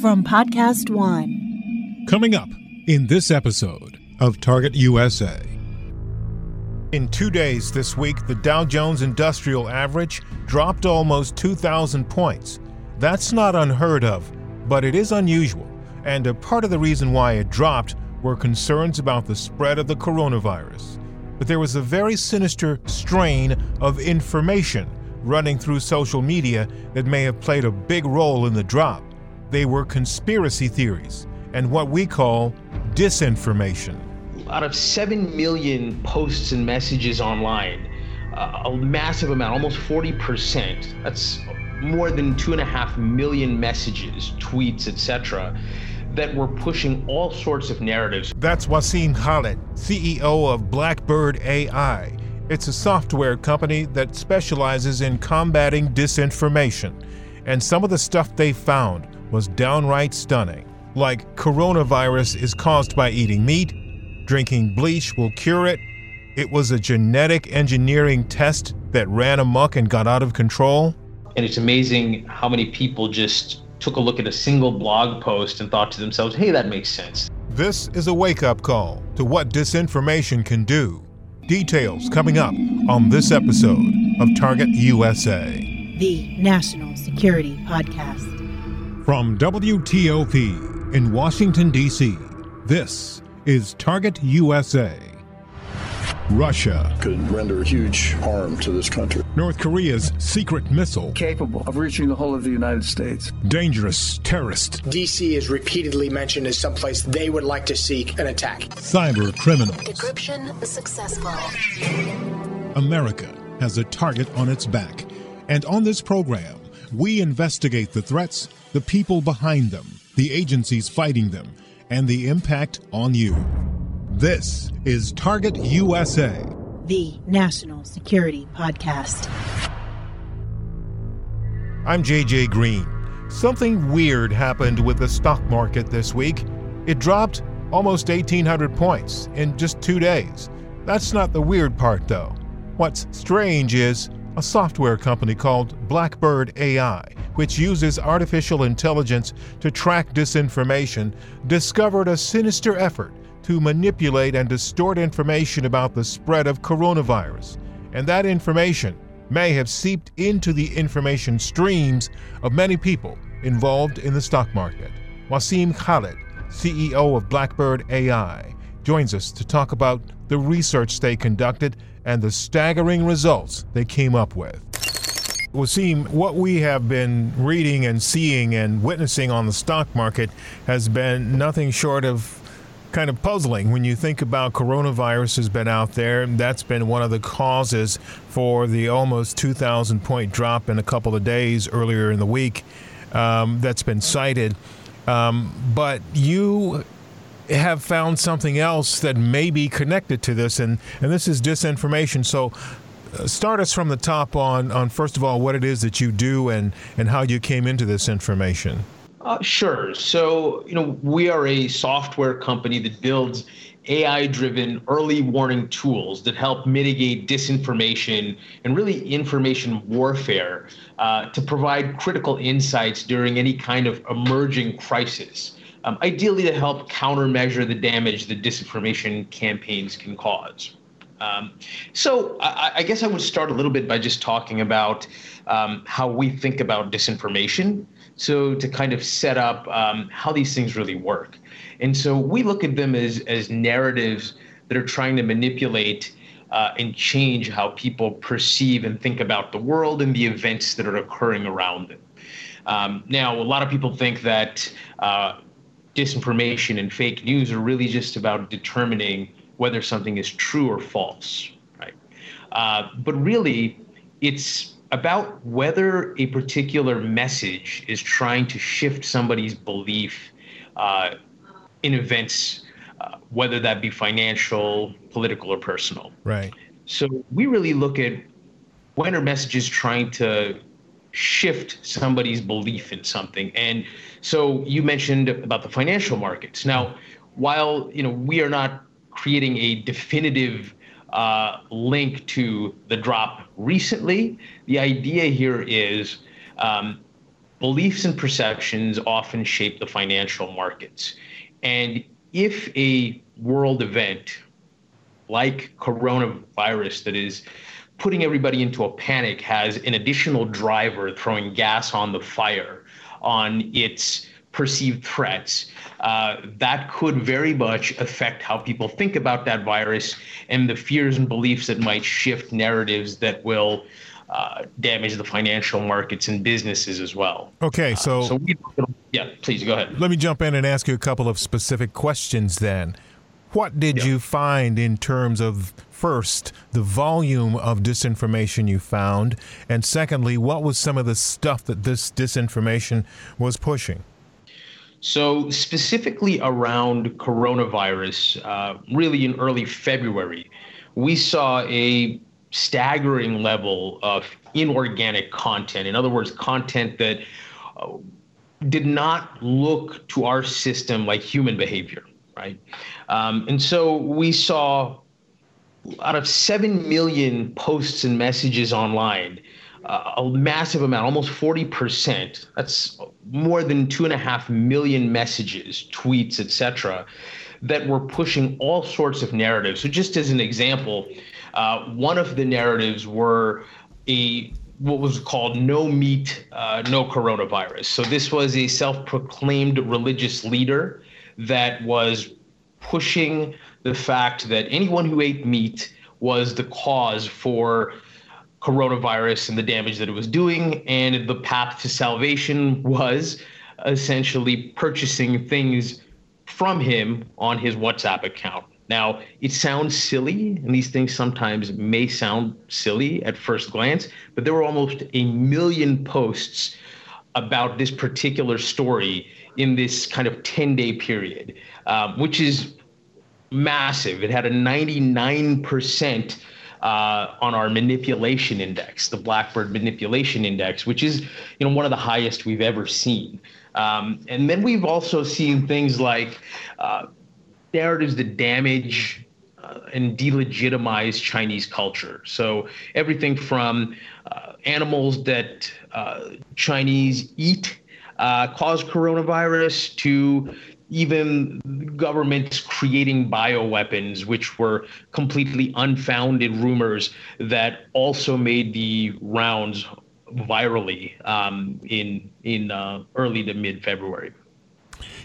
from Podcast One. Coming up in this episode of Target USA. In two days this week, the Dow Jones Industrial Average dropped almost 2,000 points. That's not unheard of, but it is unusual, and a part of the reason why it dropped were concerns about the spread of the coronavirus. But there was a very sinister strain of information running through social media that may have played a big role in the drop. They were conspiracy theories and what we call disinformation. Out of 7 million posts and messages online, uh, a massive amount, almost 40%, that's more than 2.5 million messages, tweets, etc., that were pushing all sorts of narratives. That's Wasim Khaled, CEO of Blackbird AI. It's a software company that specializes in combating disinformation. And some of the stuff they found was downright stunning. Like coronavirus is caused by eating meat, drinking bleach will cure it. It was a genetic engineering test that ran amok and got out of control. And it's amazing how many people just took a look at a single blog post and thought to themselves, hey, that makes sense. This is a wake up call to what disinformation can do. Details coming up on this episode of Target USA, the National Security Podcast. From WTOP in Washington, D.C., this is Target USA. Russia could render huge harm to this country. North Korea's secret missile capable of reaching the whole of the United States. Dangerous terrorist. DC is repeatedly mentioned as someplace they would like to seek an attack. Cyber criminals. Decryption successful. America has a target on its back. And on this program, we investigate the threats, the people behind them, the agencies fighting them, and the impact on you. This is Target USA, the National Security Podcast. I'm JJ Green. Something weird happened with the stock market this week. It dropped almost 1,800 points in just two days. That's not the weird part, though. What's strange is a software company called Blackbird AI, which uses artificial intelligence to track disinformation, discovered a sinister effort to manipulate and distort information about the spread of coronavirus. And that information may have seeped into the information streams of many people involved in the stock market. Wasim Khaled, CEO of Blackbird AI, joins us to talk about the research they conducted and the staggering results they came up with. Wasim, what we have been reading and seeing and witnessing on the stock market has been nothing short of kind of puzzling when you think about coronavirus has been out there. That's been one of the causes for the almost 2,000 point drop in a couple of days earlier in the week um, that's been cited. Um, but you have found something else that may be connected to this, and, and this is disinformation. So, uh, start us from the top on, on first of all what it is that you do and, and how you came into this information. Uh, sure. So, you know, we are a software company that builds AI driven early warning tools that help mitigate disinformation and really information warfare uh, to provide critical insights during any kind of emerging crisis. Um, ideally, to help countermeasure the damage that disinformation campaigns can cause. Um, so, I, I, guess I would start a little bit by just talking about um, how we think about disinformation so to kind of set up um, how these things really work. And so we look at them as, as narratives that are trying to manipulate uh, and change how people perceive and think about the world and the events that are occurring around them. Um, now, a lot of people think that uh, disinformation and fake news are really just about determining whether something is true or false, right? Uh, but really, it's about whether a particular message is trying to shift somebody's belief uh, in events, uh, whether that be financial, political, or personal. Right. So we really look at when are messages trying to shift somebody's belief in something. And so you mentioned about the financial markets. Now, while you know we are not creating a definitive uh, link to the drop recently. The idea here is um, beliefs and perceptions often shape the financial markets. And if a world event like coronavirus that is putting everybody into a panic has an additional driver throwing gas on the fire on its perceived threats, uh, that could very much affect how people think about that virus and the fears and beliefs that might shift narratives that will uh, damage the financial markets and businesses as well. Okay, so, uh, so we, yeah, please go ahead. Let me jump in and ask you a couple of specific questions then. What did yeah. you find in terms of first the volume of disinformation you found, and secondly, what was some of the stuff that this disinformation was pushing? So, specifically around coronavirus, uh, really in early February, we saw a staggering level of inorganic content. In other words, content that uh, did not look to our system like human behavior, right? Um, and so we saw out of 7 million posts and messages online, uh, a massive amount, almost 40%, that's more than two and a half million messages, tweets, etc., that were pushing all sorts of narratives. So, just as an example, uh, one of the narratives were a what was called no meat, uh, no coronavirus. So this was a self-proclaimed religious leader that was pushing the fact that anyone who ate meat was the cause for coronavirus and the damage that it was doing, and the path to salvation was essentially purchasing things from him on his WhatsApp account. Now, it sounds silly, and these things sometimes may sound silly at first glance, but there were almost a million posts about this particular story in this kind of 10 day period, um, which is massive. It had a 99%. Uh, on our manipulation index, the Blackbird manipulation index, which is you know one of the highest we've ever seen. Um, and then we've also seen things like uh, narratives that damage uh, and delegitimize Chinese culture. So everything from uh, animals that uh, Chinese eat uh, cause coronavirus to even governments creating bioweapons, which were completely unfounded rumors that also made the rounds virally um, in in uh, early to mid February.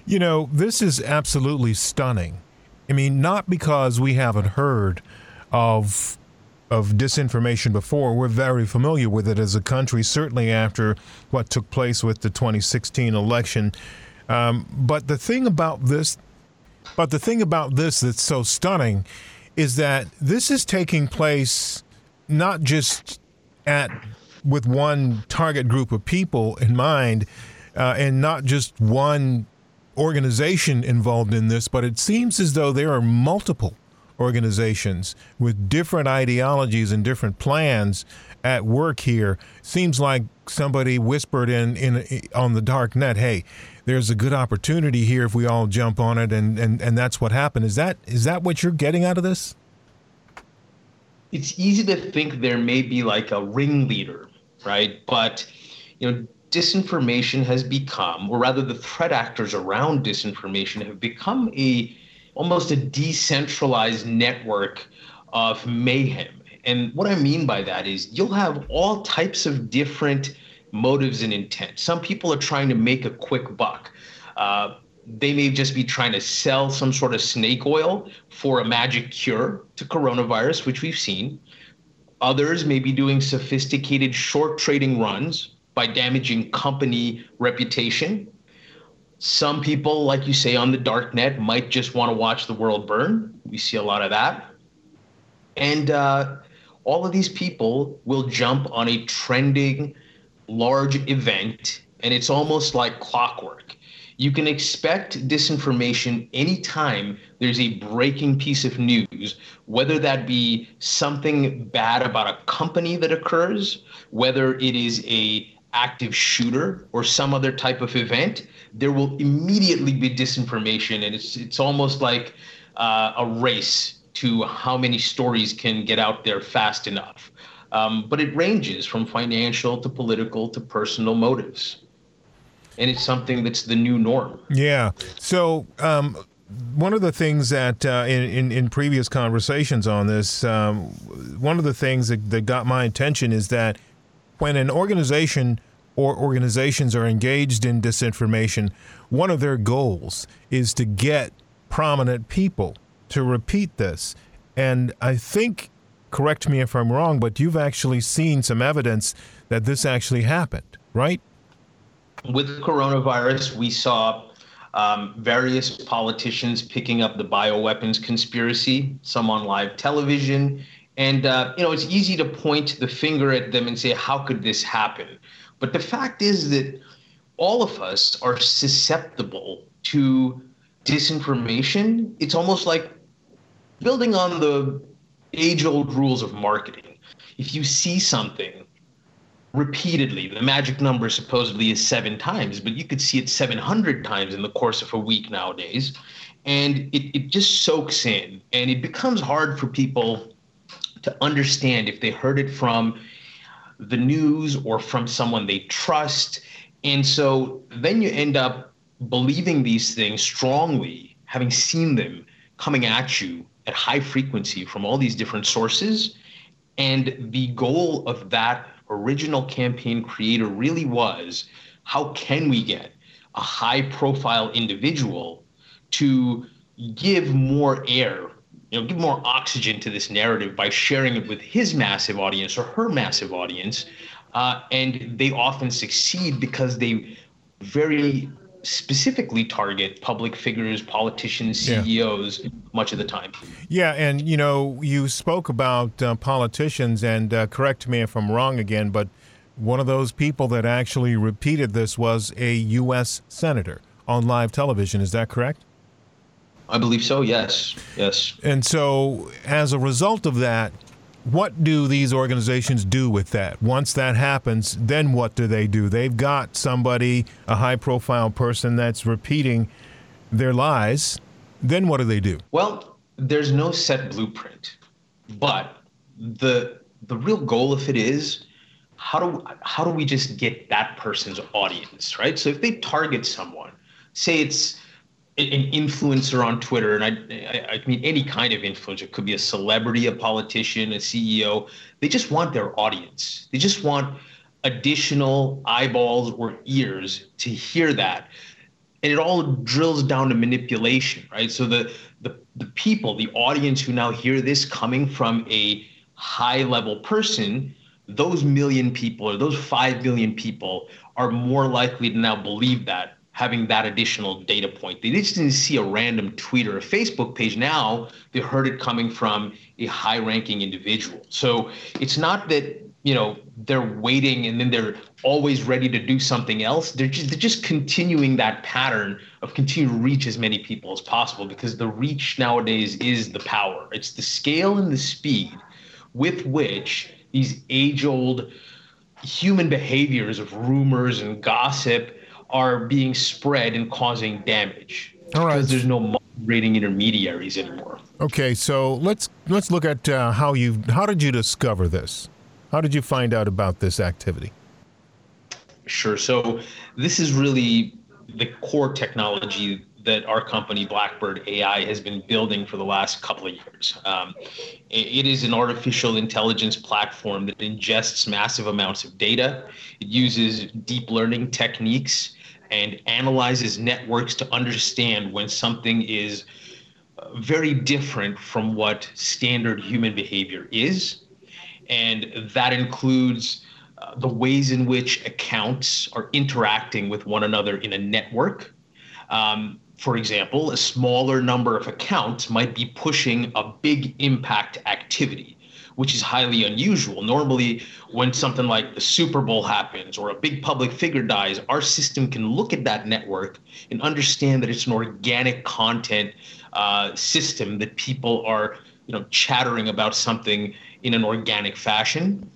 You know, this is absolutely stunning. I mean, not because we haven't heard of of disinformation before. We're very familiar with it as a country, certainly after what took place with the 2016 election. Um, but the thing about this, but the thing about this that's so stunning, is that this is taking place not just at with one target group of people in mind, uh, and not just one organization involved in this, but it seems as though there are multiple organizations with different ideologies and different plans at work here. Seems like somebody whispered in, in on the dark net, "Hey, there's a good opportunity here if we all jump on it," and and and that's what happened. Is that is that what you're getting out of this? It's easy to think there may be like a ringleader, right? But you know disinformation has become, or rather the threat actors around disinformation have become a almost a decentralized network of mayhem. And what I mean by that is you'll have all types of different motives and intent. Some people are trying to make a quick buck. Uh, they may just be trying to sell some sort of snake oil for a magic cure to coronavirus, which we've seen. Others may be doing sophisticated short trading runs by damaging company reputation. Some people, like you say, on the dark net might just want to watch the world burn. We see a lot of that. And uh, all of these people will jump on a trending large event, and it's almost like clockwork. You can expect disinformation anytime there's a breaking piece of news, whether that be something bad about a company that occurs, whether it is a active shooter or some other type of event, there will immediately be disinformation, and it's it's almost like uh, a race to how many stories can get out there fast enough. Um, but it ranges from financial to political to personal motives. and it's something that's the new norm. Yeah. So, um, one of the things that uh, in, in, in previous conversations on this, um, one of the things that, that got my attention is that when an organization or organizations are engaged in disinformation, one of their goals is to get prominent people to repeat this. And I think, correct me if I'm wrong, but you've actually seen some evidence that this actually happened, right? With coronavirus, we saw um, various politicians picking up the bioweapons conspiracy, some on live television. And, uh, you know, it's easy to point the finger at them and say, how could this happen? But the fact is that all of us are susceptible to disinformation. It's almost like building on the age old rules of marketing. If you see something repeatedly. The magic number supposedly is seven times, but you could see it 700 times in the course of a week nowadays. And it, it just soaks in and it becomes hard for people to understand if they heard it from the news or from someone they trust. And so then you end up believing these things strongly, having seen them coming at you at high frequency from all these different sources. And the goal of that original campaign creator really was how can we get a high profile individual to give more air you know give more oxygen to this narrative by sharing it with his massive audience or her massive audience uh, and they often succeed because they very specifically target public figures, politicians, CEOs yeah. much of the time. Yeah, and you know, you spoke about uh, politicians, and uh, correct me if I'm wrong again, but one of those people that actually repeated this was a U.S. senator on live television. Is that correct? I believe so. Yes. Yes. And so, as a result of that, what do these organizations do with that? Once that happens, then what do they do? They've got somebody, a high profile person that's repeating their lies. Then what do they do? Well, there's no set blueprint. But the the real goal of it is how do how do we just get that person's audience, right? So if they target someone, say it's an influencer on Twitter, and I, I mean any kind of influencer, could be a celebrity, a politician, a CEO. They just want their audience. They just want additional eyeballs or ears to hear that. And it all drills down to manipulation, right? So the the the people, the audience who now hear this coming from a high level person, those million people or those five million people are more likely to now believe that having that additional data point. They just didn't see a random tweet or a Facebook page. Now they heard it coming from a high ranking individual. So it's not that, you know, they're waiting and then they're always ready to do something else. They're just, they're just continuing that pattern of continue to reach as many people as possible because the reach nowadays is the power. It's the scale and the speed with which these age old human behaviors of rumors and gossip are being spread and causing damage. All right. Because there's no rating intermediaries anymore. Okay, so let's let's look at uh, how you how did you discover this? How did you find out about this activity? Sure. So this is really the core technology that our company Blackbird AI has been building for the last couple of years. Um, it is an artificial intelligence platform that ingests massive amounts of data. It uses deep learning techniques and analyzes networks to understand when something is uh, very different from what standard human behavior is. And that includes uh, the ways in which accounts are interacting with one another in a network. Um, for example, a smaller number of accounts might be pushing a big impact activity which is highly unusual. Normally, when something like the Super Bowl happens or a big public figure dies, our system can look at that network and understand that it's an organic content uh, system that people are, you know, chattering about something in an organic fashion.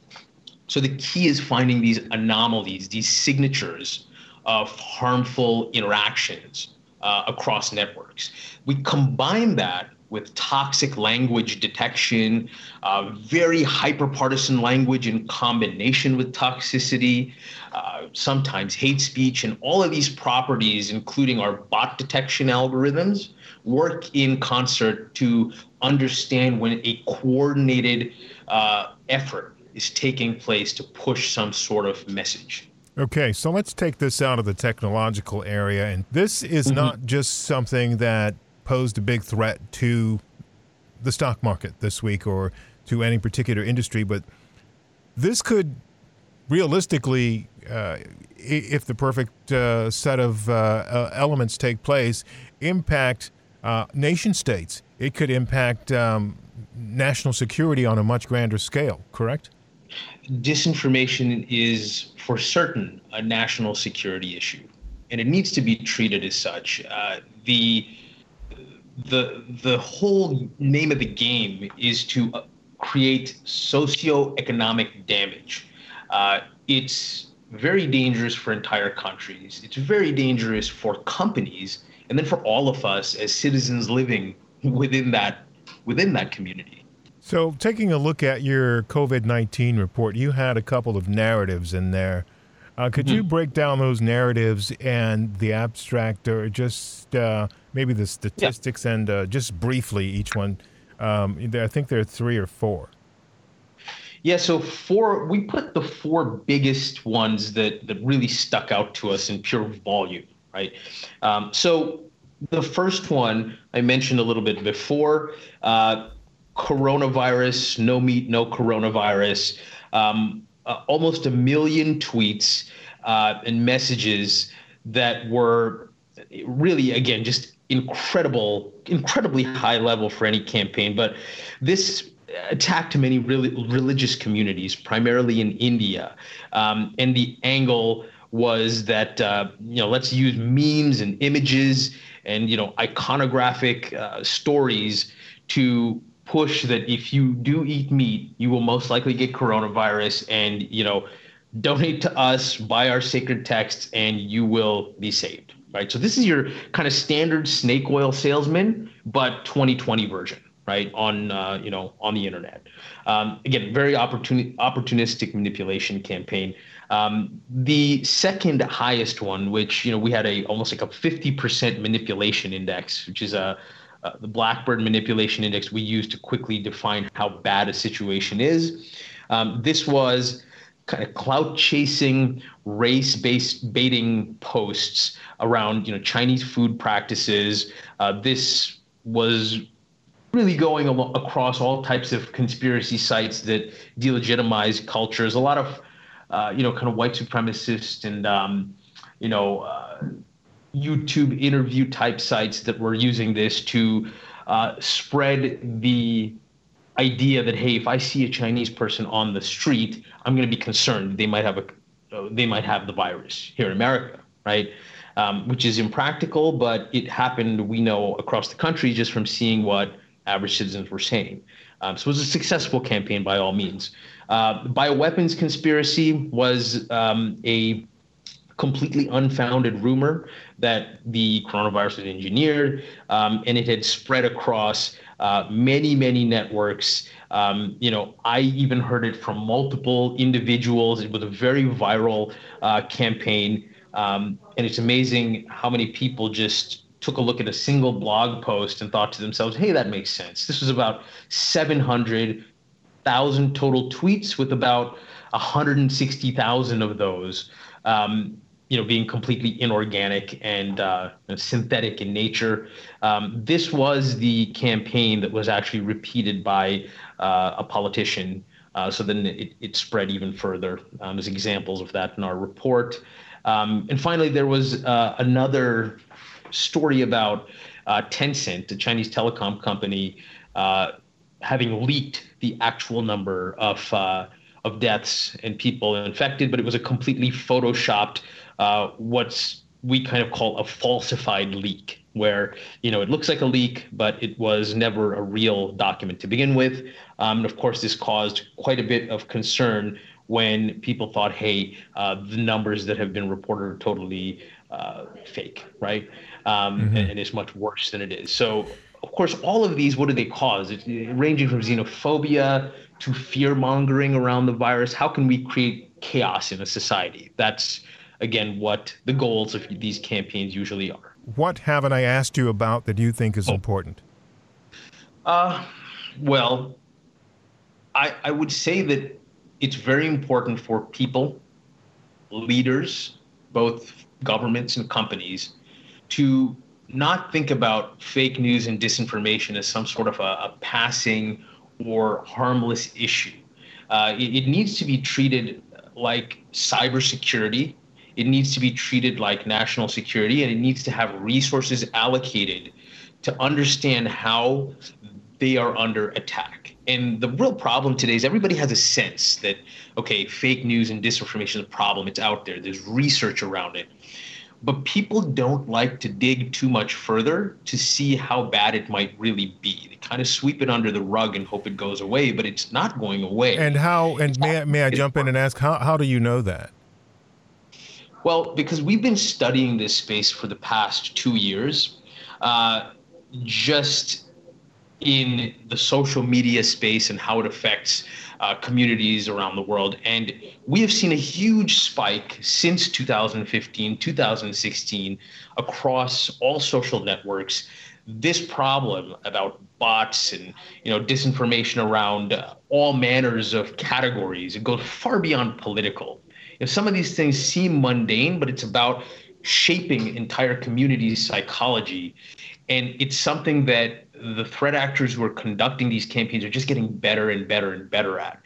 So the key is finding these anomalies, these signatures of harmful interactions uh, across networks. We combine that with toxic language detection, uh, very hyperpartisan language in combination with toxicity, uh, sometimes hate speech, and all of these properties, including our bot detection algorithms, work in concert to understand when a coordinated uh, effort is taking place to push some sort of message. Okay, so let's take this out of the technological area. And this is mm-hmm. not just something that posed a big threat to the stock market this week or to any particular industry, but this could realistically, uh, if the perfect uh, set of uh, uh elements take place, impact uh, nation states. It could impact um, national security on a much grander scale, correct? Disinformation is for certain a national security issue, and it needs to be treated as such. Uh, the the the whole name of the game is to uh, create socio-economic damage. Uh, it's very dangerous for entire countries. It's very dangerous for companies, and then for all of us as citizens living within that within that community. So, taking a look at your COVID 19 report, you had a couple of narratives in there. Uh, could mm-hmm. you break down those narratives and the abstract, or just uh, maybe the statistics, yeah. and uh, just briefly each one? Um, I think there are three or four. Yeah, so four. We put the four biggest ones that that really stuck out to us in pure volume, right? Um, so the first one I mentioned a little bit before. Uh, coronavirus, no meat, no coronavirus. Um, uh, almost a million tweets uh, and messages that were really, again, just incredible, incredibly high level for any campaign. But this attacked many really religious communities, primarily in India, um, and the angle was that uh, you know let's use memes and images and you know iconographic uh, stories to push that if you do eat meat, you will most likely get coronavirus and, you know, donate to us, buy our sacred texts, and you will be saved. Right. So this is your kind of standard snake oil salesman, but 2020 version, right? On uh, you know on the internet. Um, again, very opportun- opportunistic manipulation campaign. Um, the second highest one, which you know we had a almost like a 50% manipulation index, which is a uh, the Blackbird manipulation index we use to quickly define how bad a situation is. Um, this was kind of clout chasing, race based baiting posts around you know Chinese food practices. Uh, this was really going al- across all types of conspiracy sites that delegitimize cultures. A lot of uh, you know kind of white supremacist and um, you know uh, YouTube interview type sites that were using this to uh, spread the idea that hey, if I see a Chinese person on the street, I'm going to be concerned they might have a they might have the virus here in America, right? Um, which is impractical, but it happened. We know across the country just from seeing what average citizens were saying. Um, so it was a successful campaign by all means. Uh, bioweapons conspiracy was um, a completely unfounded rumor that the coronavirus was engineered, um, and it had spread across uh, many, many networks. Um, you know, I even heard it from multiple individuals. It was a very viral uh, campaign, um, and it's amazing how many people just took a look at a single blog post and thought to themselves, "Hey, that makes sense." This was about 700,000 total tweets, with about 160,000 of those um, you know, being completely inorganic and uh, synthetic in nature. Um, this was the campaign that was actually repeated by uh, a politician. Uh, so then it, it, spread even further. Um, there's examples of that in our report. Um, and finally, there was uh, another story about uh, Tencent, a Chinese telecom company, uh, having leaked the actual number of of deaths and people infected, but it was a completely photoshopped uh, what's we kind of call a falsified leak, where you know it looks like a leak, but it was never a real document to begin with. Um, and of course, this caused quite a bit of concern when people thought, "Hey, uh, the numbers that have been reported are totally uh, fake, right?" Um, mm-hmm. and, and, it's much worse than it is. So of course, all of these, what do they cause? Ranging from xenophobia to fear mongering around the virus. How can we create chaos in a society? That's, again, what the goals of these campaigns usually are. What haven't I asked you about that you think is oh. important? Uh, well, I, I would say that it's very important for people, leaders, both governments and companies, to not think about fake news and disinformation as some sort of a, a passing or harmless issue. Uh, it, it, needs to be treated like cybersecurity. It needs to be treated like national security, and it needs to have resources allocated to understand how they are under attack. And the real problem today is everybody has a sense that, okay, fake news and disinformation is a problem. It's out there, there's research around it but people don't like to dig too much further to see how bad it might really be. They kind of sweep it under the rug and hope it goes away, but it's not going away. And how? And may I, may I jump in and ask how? How do you know that? Well, because we've been studying this space for the past two years, uh, just in the social media space and how it affects uh, communities around the world. And we have seen a huge spike since 2015, 2016 across all social networks. This problem about bots and you know disinformation around uh, all manners of categories it goes far beyond political. Know, some of these things seem mundane, but it's about shaping entire communities' psychology, and it's something that the threat actors who are conducting these campaigns are just getting better and better and better at.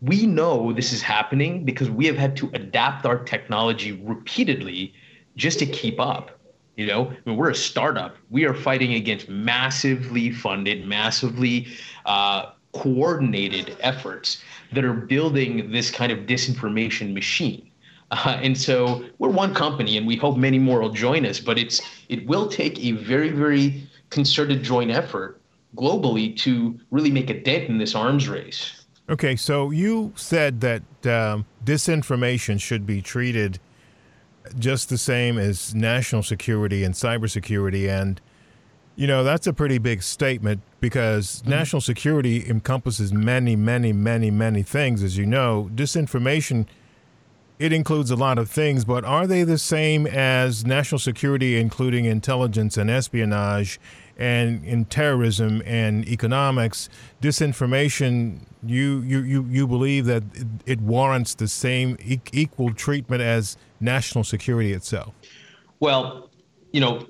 We know this is happening because we have had to adapt our technology repeatedly just to keep up. You know, I mean, we're a startup. We are fighting against massively funded, massively uh, coordinated efforts that are building this kind of disinformation machine. Uh, and so we're one company, and we hope many more will join us. But it's it will take a very, very concerted joint effort globally to really make a dent in this arms race. Okay, so you said that um, disinformation should be treated just the same as national security and cybersecurity. And, you know, that's a pretty big statement because mm-hmm. national security encompasses many, many, many, many things. As you know, disinformation it includes a lot of things, but are they the same as national security, including intelligence and espionage, and in terrorism and economics, disinformation? You you you, you believe that it warrants the same e- equal treatment as national security itself? Well, you know,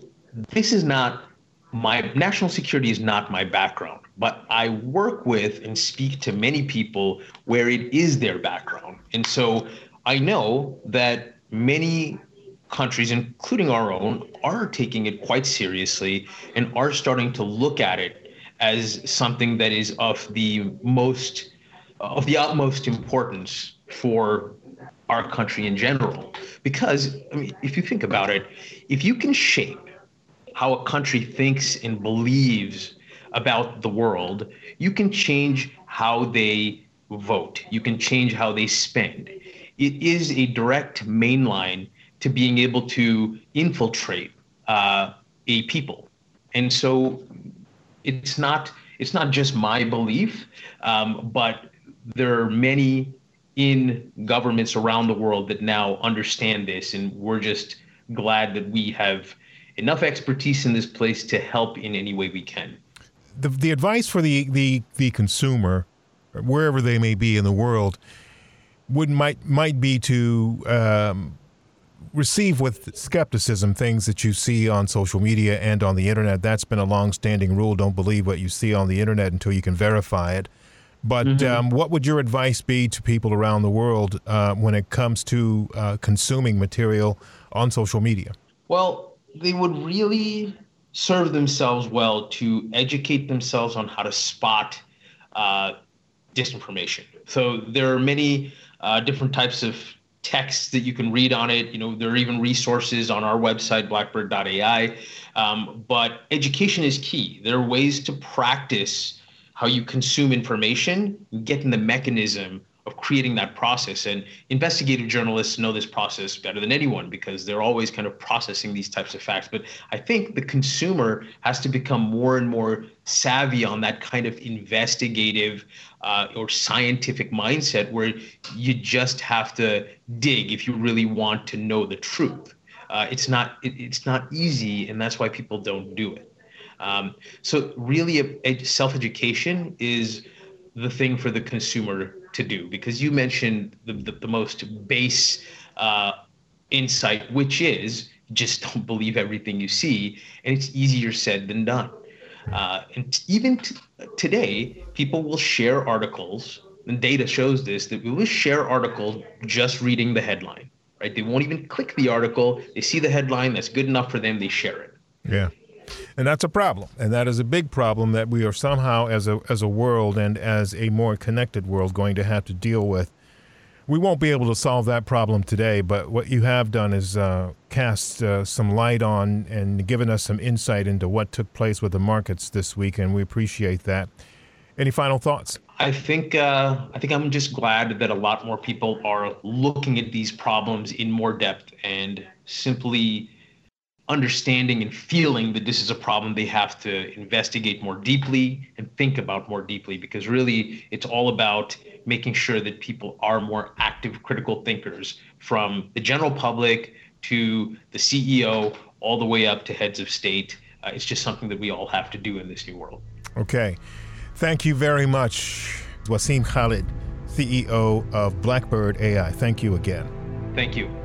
this is not my national security is not my background, but I work with and speak to many people where it is their background, and so I know that many countries, including our own, are taking it quite seriously and are starting to look at it as something that is of the most of the utmost importance for our country in general. Because I mean, if you think about it, if you can shape how a country thinks and believes about the world, you can change how they vote. You can change how they spend it is a direct main line to being able to infiltrate uh, a people. And so it's not it's not just my belief, um, but there are many in governments around the world that now understand this, and we're just glad that we have enough expertise in this place to help in any way we can. The, the advice for the, the, the consumer, wherever they may be in the world, would might might be to um, receive with skepticism things that you see on social media and on the internet. That's been a long-standing rule. Don't believe what you see on the internet until you can verify it. But mm-hmm. um, what would your advice be to people around the world uh, when it comes to uh, consuming material on social media? Well, they would really serve themselves well to educate themselves on how to spot uh, disinformation. So there are many uh, different types of texts that you can read on it. You know, there are even resources on our website, blackbird.ai. Um, but education is key. There are ways to practice how you consume information, getting the mechanism of creating that process. And investigative journalists know this process better than anyone because they're always kind of processing these types of facts. But I think the consumer has to become more and more savvy on that kind of investigative uh, or scientific mindset where you just have to dig if you really want to know the truth. Uh, it's not it, it's not easy, and that's why people don't do it. Um, so really, a, a self-education is the thing for the consumer to do because you mentioned the, the, the most base uh, insight, which is just don't believe everything you see, and it's easier said than done. Uh, and even t- today, people will share articles, and data shows this that we will share articles just reading the headline. Right? They won't even click the article. They see the headline that's good enough for them. They share it. Yeah. And that's a problem. And that is a big problem that we are somehow, as a, as a world and as a more connected world, going to have to deal with. We won't be able to solve that problem today, but what you have done is uh, cast uh, some light on and given us some insight into what took place with the markets this week, and we appreciate that. Any final thoughts? I think uh, I think I'm just glad that a lot more people are looking at these problems in more depth and simply understanding and feeling that this is a problem they have to investigate more deeply and think about more deeply because really it's all about making sure that people are more active critical thinkers from the general public to the CEO all the way up to heads of state. Uh, it's just something that we all have to do in this new world. Okay. Thank you very much, Wasim Khaled, CEO of Blackbird AI. Thank you again. Thank you.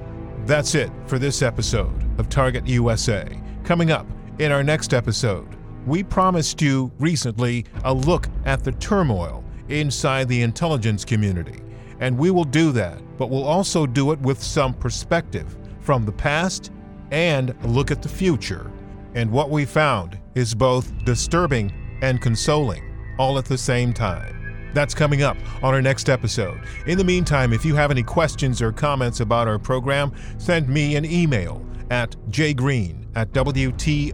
That's it for this episode of Target USA. Coming up in our next episode, we promised you recently a look at the turmoil inside the intelligence community. And we will do that, but we'll also do it with some perspective from the past and look at the future. And what we found is both disturbing and consoling, all at the same time. That's coming up on our next episode. In the meantime, if you have any questions or comments about our program, send me an email at jgreen at WTOP.com.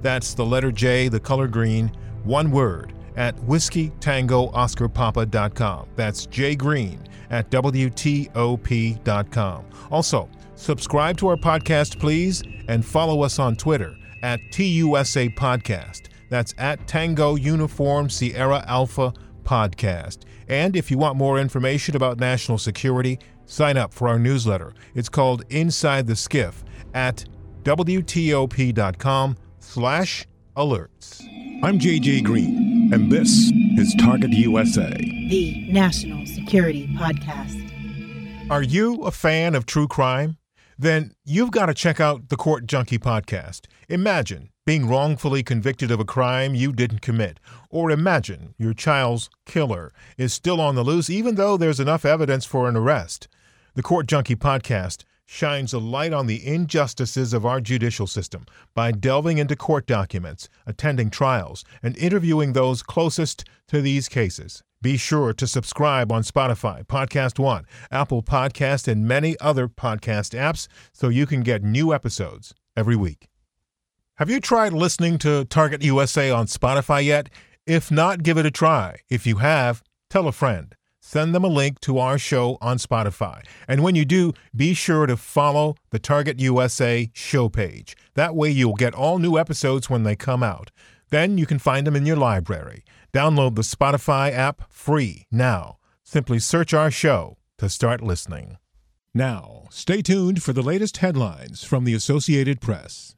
That's the letter J, the color green, one word, at whiskeytangooscarpapa.com. That's jgreen at WTOP.com. Also, subscribe to our podcast, please, and follow us on Twitter at TUSA Podcast. That's at Tango Uniform Sierra Alpha Podcast. And if you want more information about national security, sign up for our newsletter. It's called Inside the Skiff at WTOP.com slash alerts. I'm JJ Green, and this is Target USA, the National Security Podcast. Are you a fan of true crime? Then you've got to check out the Court Junkie podcast. Imagine being wrongfully convicted of a crime you didn't commit. Or imagine your child's killer is still on the loose even though there's enough evidence for an arrest. The Court Junkie podcast shines a light on the injustices of our judicial system by delving into court documents, attending trials, and interviewing those closest to these cases. Be sure to subscribe on Spotify, Podcast One, Apple Podcast, and many other podcast apps so you can get new episodes every week. Have you tried listening to Target USA on Spotify yet? If not, give it a try. If you have, tell a friend. Send them a link to our show on Spotify. And when you do, be sure to follow the Target USA show page. That way you'll get all new episodes when they come out. Then you can find them in your library. Download the Spotify app free now. Simply search our show to start listening. Now, stay tuned for the latest headlines from the Associated Press.